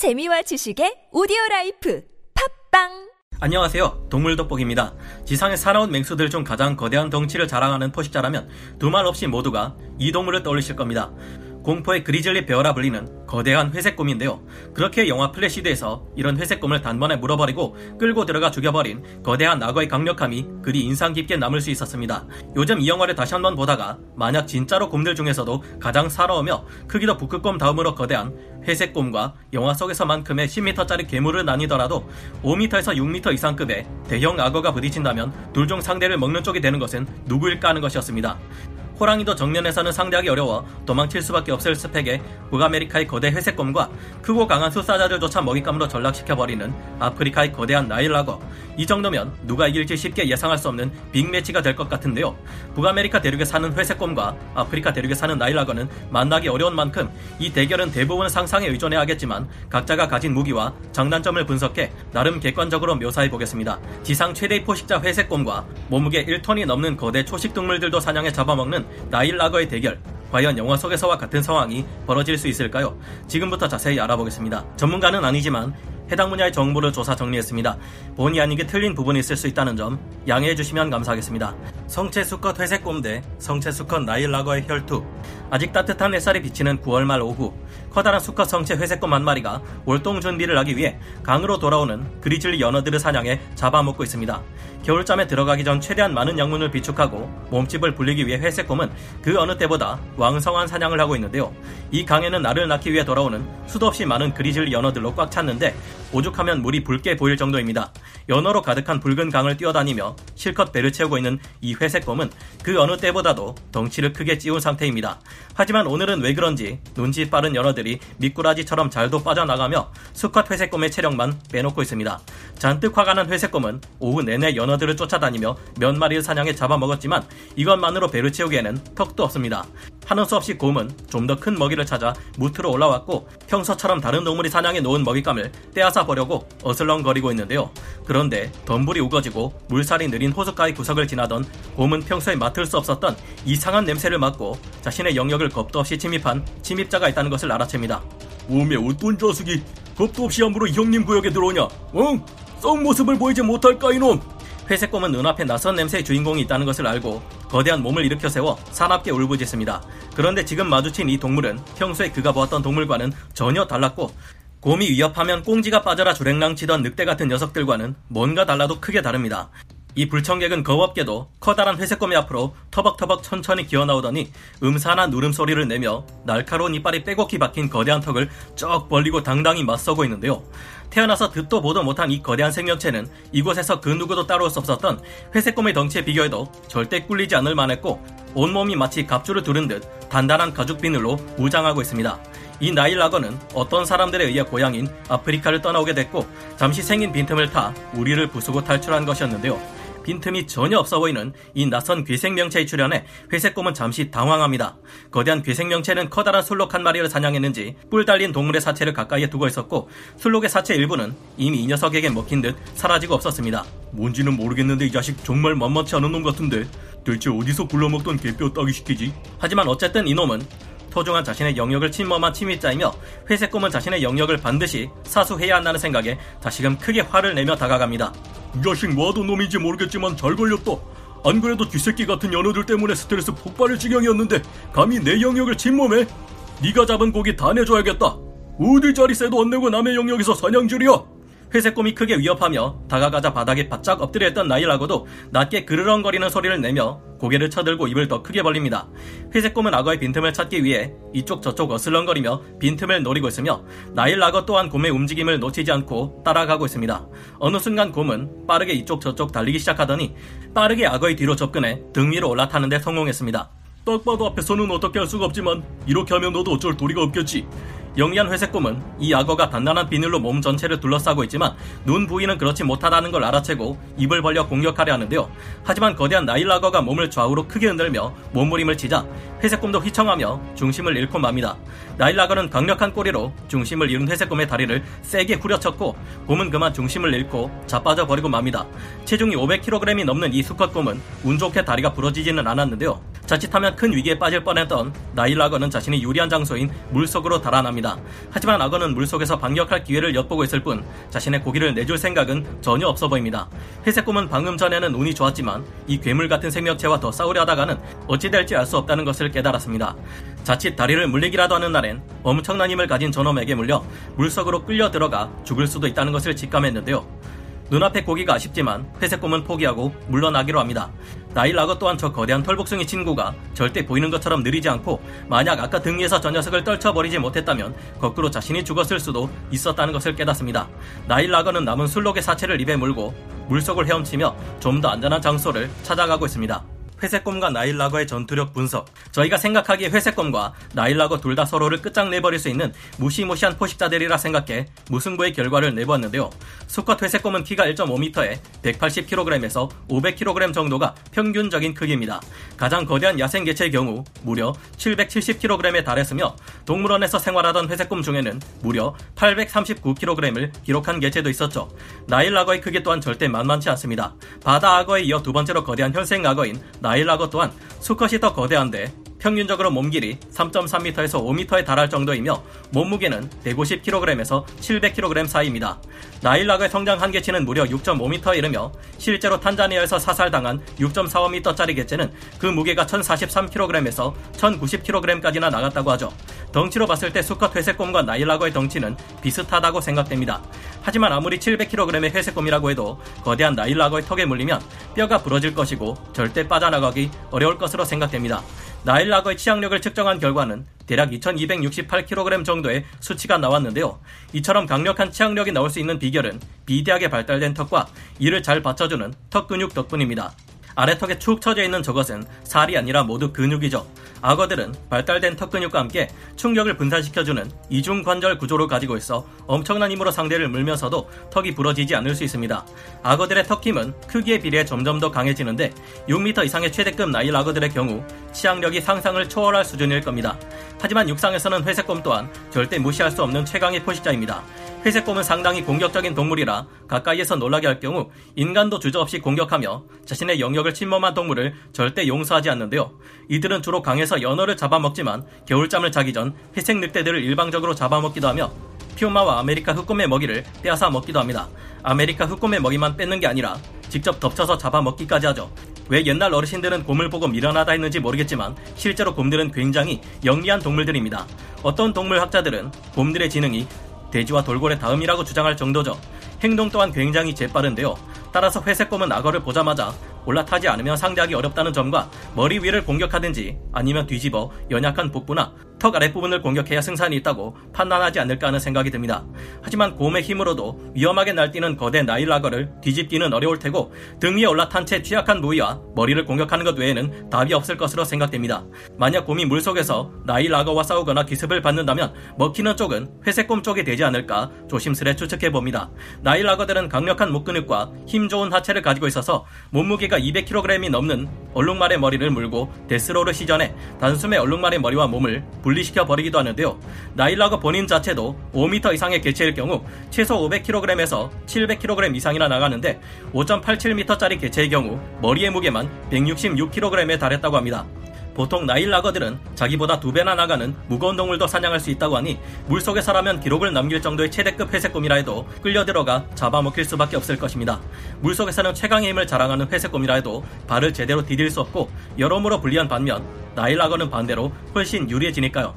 재미와 지식의 오디오 라이프 팟빵 안녕하세요. 동물돋보기입니다. 지상에 살아온 맹수들 중 가장 거대한 덩치를 자랑하는 포식자라면 두말 없이 모두가 이 동물을 떠올리실 겁니다. 공포의 grizzly bear라 불리는 거대한 회색곰인데요. 그렇게 영화 플래시드에서 이런 회색곰을 단번에 물어버리고 끌고 들어가 죽여버린 거대한 악어의 강력함이 그리 인상 깊게 남을 수 있었습니다. 요즘 이 영화를 다시 한번 보다가 만약 진짜로 곰들 중에서도 가장 살아오며 크기도 북극곰 다음으로 거대한 회색곰과 영화 속에서만큼의 10m짜리 괴물을 아니더라도 5m에서 6m 이상급의 대형 악어가 부딪힌다면 둘 중 상대를 먹는 쪽이 되는 것은 누구일까 하는 것이었습니다. 호랑이도 정면에서는 상대하기 어려워 도망칠 수밖에 없을 스펙의 북아메리카의 거대 회색곰과 크고 강한 수사자들조차 먹잇감으로 전락시켜버리는 아프리카의 거대한 나일악어 이 정도면 누가 이길지 쉽게 예상할 수 없는 big match가 될 것 같은데요. 북아메리카 대륙에 사는 회색곰과 아프리카 대륙에 사는 나일악어는 만나기 어려운 만큼 이 대결은 대부분 상상에 의존해야 하겠지만 각자가 가진 무기와 장단점을 분석해 나름 객관적으로 묘사해 보겠습니다. 지상 최대의 포식자 회색곰과 몸무게 1톤이 넘는 거대 초식 동물들도 사냥해 잡아먹는 나일 라거의 대결. 과연 영화 속에서와 같은 상황이 벌어질 수 있을까요? 지금부터 자세히 알아보겠습니다. 전문가는 아니지만 해당 분야의 정보를 조사 정리했습니다. 본의 아니게 틀린 부분이 있을 수 있다는 점 양해해 주시면 감사하겠습니다. 성체 수컷 회색곰 대 성체 수컷 나일 라거의 혈투. 아직 따뜻한 햇살이 비치는 9월 말 오후 커다란 수컷 성체 회색곰 한 마리가 월동 준비를 하기 위해 강으로 돌아오는 grizzly 연어들을 사냥해 잡아먹고 있습니다. 겨울잠에 들어가기 전 최대한 많은 양분을 비축하고 몸집을 불리기 위해 회색곰은 그 어느 때보다 왕성한 사냥을 하고 있는데요. 이 강에는 알을 낳기 위해 돌아오는 수도 없이 많은 grizzly 연어들로 꽉 찼는데 오죽하면 물이 붉게 보일 정도입니다. 연어로 가득한 붉은 강을 뛰어다니며 실컷 배를 채우고 있는 이 회색곰은 그 어느 때보다도 덩치를 크게 찌운 상태입니다. 하지만 오늘은 왜 그런지 눈치 빠른 연어들이 미꾸라지처럼 잘도 빠져나가며 수컷 회색곰의 체력만 빼놓고 있습니다. 잔뜩 화가 난 회색곰은 오후 내내 연어들을 쫓아다니며 몇 마리를 사냥해 잡아먹었지만 이것만으로 배를 채우기에는 턱도 없습니다. 하는 수 없이 곰은 좀 더 큰 먹이를 찾아 무트로 올라왔고 평소처럼 다른 동물이 사냥해 놓은 먹잇감을 떼앗아 보려고 어슬렁거리고 있는데요. 그런데 덤불이 우거지고 물살이 느린 호숫가의 구석을 지나던 곰은 평소에 맡을 수 없었던 이상한 냄새를 맡고 자신의 영역을 겁도 없이 침입한 침입자가 있다는 것을 알아챕니다. 몸에 어떤 자식이 겁도 없이 함부로 형님 구역에 들어오냐? 응? 썩 모습을 보이지 못할까 이놈? 회색 곰은 눈앞에 낯선 냄새의 주인공이 있다는 것을 알고 거대한 몸을 일으켜 세워 사납게 울부짖습니다. 그런데 지금 마주친 이 동물은 평소에 그가 보았던 동물과는 전혀 달랐고 곰이 위협하면 꽁지가 빠져라 주랭랑 치던 늑대 같은 녀석들과는 뭔가 달라도 크게 다릅니다. 이 불청객은 겁없게도 커다란 회색곰이 앞으로 터벅터벅 천천히 기어나오더니 음산한 누름소리를 내며 날카로운 이빨이 빼곡히 박힌 거대한 턱을 쩍 벌리고 당당히 맞서고 있는데요. 태어나서 듣도 보도 못한 이 거대한 생명체는 이곳에서 그 누구도 따라올 수 없었던 회색곰의 덩치에 비교해도 절대 꿀리지 않을 만했고 온몸이 마치 갑주를 두른 듯 단단한 가죽 비늘로 무장하고 있습니다. 이 나일라거는 어떤 사람들에 의해 고향인 아프리카를 떠나오게 됐고 잠시 생긴 빈틈을 타 우리를 부수고 탈출한 것이었는데요. 빈틈이 전혀 없어 보이는 이 낯선 괴생명체의 출현에 회색곰은 잠시 당황합니다. 거대한 괴생명체는 커다란 술록 한 마리를 사냥했는지 뿔 달린 동물의 사체를 가까이에 두고 있었고 술록의 사체 일부는 이미 이 녀석에게 먹힌 듯 사라지고 없었습니다. 뭔지는 모르겠는데 이 자식 정말 만만치 않은 놈 같은데 대체 어디서 굴러먹던 개뼈 따기 시키지? 하지만 어쨌든 이놈은 소중한 자신의 영역을 침범한 침입자이며 회색곰은 자신의 영역을 반드시 사수해야 한다는 생각에 다시금 크게 화를 내며 다가갑니다. 이 자식 뭐하던 놈인지 모르겠지만 잘 걸렸다. 안 그래도 쥐새끼 같은 연어들 때문에 스트레스 폭발할 지경이었는데 감히 내 영역을 침범해? 네가 잡은 고기 다 내줘야겠다. 어디 자리 세도 안 내고 남의 영역에서 사냥질이야? 회색 곰이 크게 위협하며 다가가자 바닥에 바짝 엎드려 있던 나일라고도 낮게 그르렁거리는 소리를 내며 고개를 쳐들고 입을 더 크게 벌립니다. 회색 곰은 악어의 빈틈을 찾기 위해 이쪽 저쪽 어슬렁거리며 빈틈을 노리고 있으며 나일라거 또한 곰의 움직임을 놓치지 않고 따라가고 있습니다. 어느 순간 곰은 빠르게 이쪽 저쪽 달리기 시작하더니 빠르게 악어의 뒤로 접근해 등 위로 올라타는데 성공했습니다. 딱 봐도 앞에서는 어떻게 할 수가 없지만 이렇게 하면 너도 어쩔 도리가 없겠지. 영리한 회색곰은 이 악어가 단단한 비늘로 몸 전체를 둘러싸고 있지만 눈 부위는 그렇지 못하다는 걸 알아채고 입을 벌려 공격하려 하는데요. 하지만 거대한 나일 악어가 몸을 좌우로 크게 흔들며 몸부림을 치자 회색곰도 휘청하며 중심을 잃고 맙니다. 나일 악어는 강력한 꼬리로 중심을 잃은 회색곰의 다리를 세게 후려쳤고 곰은 그만 중심을 잃고 자빠져 버리고 맙니다. 체중이 500kg이 넘는 이 수컷곰은 운 좋게 다리가 부러지지는 않았는데요. 자칫하면 큰 위기에 빠질 뻔했던 나일 악어는 자신이 유리한 장소인 물속으로 달아납니다. 하지만 악어는 물속에서 반격할 기회를 엿보고 있을 뿐 자신의 고기를 내줄 생각은 전혀 없어 보입니다. 회색곰은 방금 전에는 운이 좋았지만 이 괴물 같은 생명체와 더 싸우려 하다가는 어찌 될지 알 수 없다는 것을 깨달았습니다. 자칫 다리를 물리기라도 하는 날엔 엄청난 힘을 가진 저놈에게 물려 물속으로 끌려 들어가 죽을 수도 있다는 것을 직감했는데요. 눈앞의 고기가 아쉽지만 회색곰은 포기하고 물러나기로 합니다. 나일 라거 또한 저 거대한 털복숭이 친구가 절대 보이는 것처럼 느리지 않고 만약 아까 등 위에서 저 녀석을 떨쳐버리지 못했다면 거꾸로 자신이 죽었을 수도 있었다는 것을 깨닫습니다. 나일 라거는 남은 술록의 사체를 입에 물고 물속을 헤엄치며 좀 더 안전한 장소를 찾아가고 있습니다. 회색곰과 나일라거의 전투력 분석. 저희가 생각하기에 회색곰과 나일라거 둘 다 서로를 끝장내버릴 수 있는 무시무시한 포식자들이라 생각해 무승부의 결과를 내보았는데요. 수컷 회색곰은 키가 1.5m에 180kg에서 500kg 정도가 평균적인 크기입니다. 가장 거대한 야생 개체의 경우 무려 770kg에 달했으며 동물원에서 생활하던 회색곰 중에는 무려 839kg을 기록한 개체도 있었죠. 나일라거의 크기 또한 절대 만만치 않습니다. 바다 악어에 이어 두 번째로 거대한 혈생 악어인 나 일라거 또한 수컷이 더 거대한데 평균적으로 몸 길이 3.3m에서 5m에 달할 정도이며 몸무게는 150kg에서 700kg 사이입니다. 나일라거의 성장 한계치는 무려 6.5m에 이르며 실제로 탄자니아에서 사살당한 6.45m짜리 개체는 그 무게가 1043kg에서 1090kg까지나 나갔다고 하죠. 덩치로 봤을 때 수컷 회색곰과 나일라거의 덩치는 비슷하다고 생각됩니다. 하지만 아무리 700kg의 회색곰이라고 해도 거대한 나일라거의 턱에 물리면 뼈가 부러질 것이고 절대 빠져나가기 어려울 것으로 생각됩니다. 나일라거의 치악력을 측정한 결과는 대략 2268kg 정도의 수치가 나왔는데요. 이처럼 강력한 치악력이 나올 수 있는 비결은 비대하게 발달된 턱과 이를 잘 받쳐주는 턱 근육 덕분입니다. 아래 턱에 축 처져 있는 저것은 살이 아니라 모두 근육이죠. 악어들은 발달된 턱 근육과 함께 충격을 분산시켜주는 이중 관절 구조를 가지고 있어 엄청난 힘으로 상대를 물면서도 턱이 부러지지 않을 수 있습니다. 악어들의 턱 힘은 크기에 비례해 점점 더 강해지는데 6m 이상의 최대급 나일 악어들의 경우 치악력이 상상을 초월할 수준일 겁니다. 하지만 육상에서는 회색곰 또한 절대 무시할 수 없는 최강의 포식자입니다. 회색곰은 상당히 공격적인 동물이라 가까이에서 놀라게 할 경우 인간도 주저없이 공격하며 자신의 영역을 침범한 동물을 절대 용서하지 않는데요. 이들은 주로 강에서 연어를 잡아먹지만 겨울잠을 자기 전 회색 늑대들을 일방적으로 잡아먹기도 하며 퓨마와 아메리카 흑곰의 먹이를 빼앗아 먹기도 합니다. 아메리카 흑곰의 먹이만 뺏는 게 아니라 직접 덮쳐서 잡아먹기까지 하죠. 왜 옛날 어르신들은 곰을 보고 미련하다 했는지 모르겠지만 실제로 곰들은 굉장히 영리한 동물들입니다. 어떤 동물 학자들은 곰들의 지능이 돼지와 돌고래 다음이라고 주장할 정도죠. 행동 또한 굉장히 재빠른데요. 따라서 회색곰은 악어를 보자마자 올라타지 않으면 상대하기 어렵다는 점과 머리 위를 공격하든지 아니면 뒤집어 연약한 복부나 턱 아랫부분을 공격해야 승산이 있다고 판단하지 않을까 하는 생각이 듭니다. 하지만 곰의 힘으로도 위험하게 날뛰는 거대 나일 악어를 뒤집기는 어려울 테고 등 위에 올라탄 채 취약한 부위와 머리를 공격하는 것 외에는 답이 없을 것으로 생각됩니다. 만약 곰이 물속에서 나일 악어와 싸우거나 기습을 받는다면 먹히는 쪽은 회색 곰 쪽이 되지 않을까 조심스레 추측해 봅니다. 나일 악어들은 강력한 목 근육과 힘 좋은 하체를 가지고 있어서 몸무게가 200kg이 넘는 얼룩말의 머리를 물고 데스로를 시전해 단숨에 얼룩말의 머리와 몸을 분리시켜 버리기도 하는데요. 나일라거 본인 자체도 5m 이상의 개체일 경우 최소 500kg에서 700kg 이상이나 나가는데 5.87m짜리 개체의 경우 머리의 무게만 166kg에 달했다고 합니다. 보통 나일 라거들은 자기보다 두 배나 나가는 무거운 동물도 사냥할 수 있다고 하니 물속에 서라면 기록을 남길 정도의 최대급 회색곰이라 해도 끌려 들어가 잡아먹힐 수밖에 없을 것입니다. 물속에서는 최강의 힘을 자랑하는 회색곰이라 해도 발을 제대로 디딜 수 없고 여러모로 불리한 반면 나일 라거는 반대로 훨씬 유리해지니까요.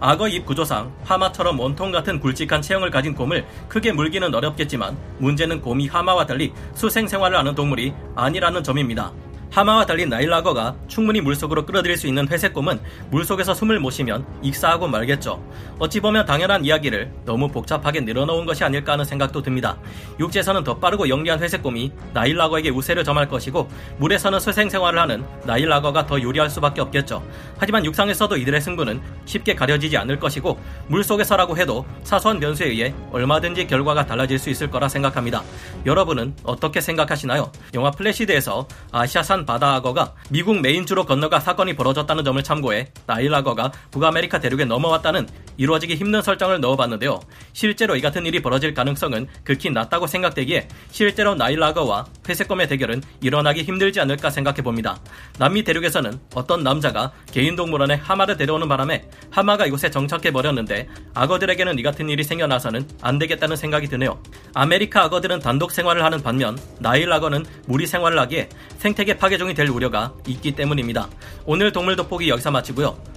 악어 입 구조상 하마처럼 원통 같은 굵직한 체형을 가진 곰을 크게 물기는 어렵겠지만 문제는 곰이 하마와 달리 수생 생활을 하는 동물이 아니라는 점입니다. 하마와 달리 나일라거가 충분히 물속으로 끌어들일 수 있는 회색곰은 물속에서 숨을 못 쉬면 익사하고 말겠죠. 어찌 보면 당연한 이야기를 너무 복잡하게 늘어놓은 것이 아닐까 하는 생각도 듭니다. 육지에서는 더 빠르고 영리한 회색곰이 나일라거에게 우세를 점할 것이고 물에서는 수생 생활을 하는 나일라거가 더 유리할 수밖에 없겠죠. 하지만 육상에서도 이들의 승부는 쉽게 가려지지 않을 것이고 물속에서라고 해도 사소한 변수에 의해 얼마든지 결과가 달라질 수 있을 거라 생각합니다. 여러분은 어떻게 생각하시나요? 영화 플래시드에서 아시아산 한 바다 악어가 미국 메인주로 건너가 사건이 벌어졌다는 점을 참고해 나일 악어가 북아메리카 대륙에 넘어왔다는 이루어지기 힘든 설정을 넣어봤는데요. 실제로 이 같은 일이 벌어질 가능성은 극히 낮다고 생각되기에 실제로 나일 악어와 회색곰의 대결은 일어나기 힘들지 않을까 생각해봅니다. 남미 대륙에서는 어떤 남자가 개인동물원에 하마를 데려오는 바람에 하마가 이곳에 정착해버렸는데 악어들에게는 이 같은 일이 생겨나서는 안 되겠다는 생각이 드네요. 아메리카 악어들은 단독 생활을 하는 반면 나일 악어는 무리 생활을 하기에 생태계 파괴종이 될 우려가 있기 때문입니다. 오늘 동물 돋보기 여기서 마치고요.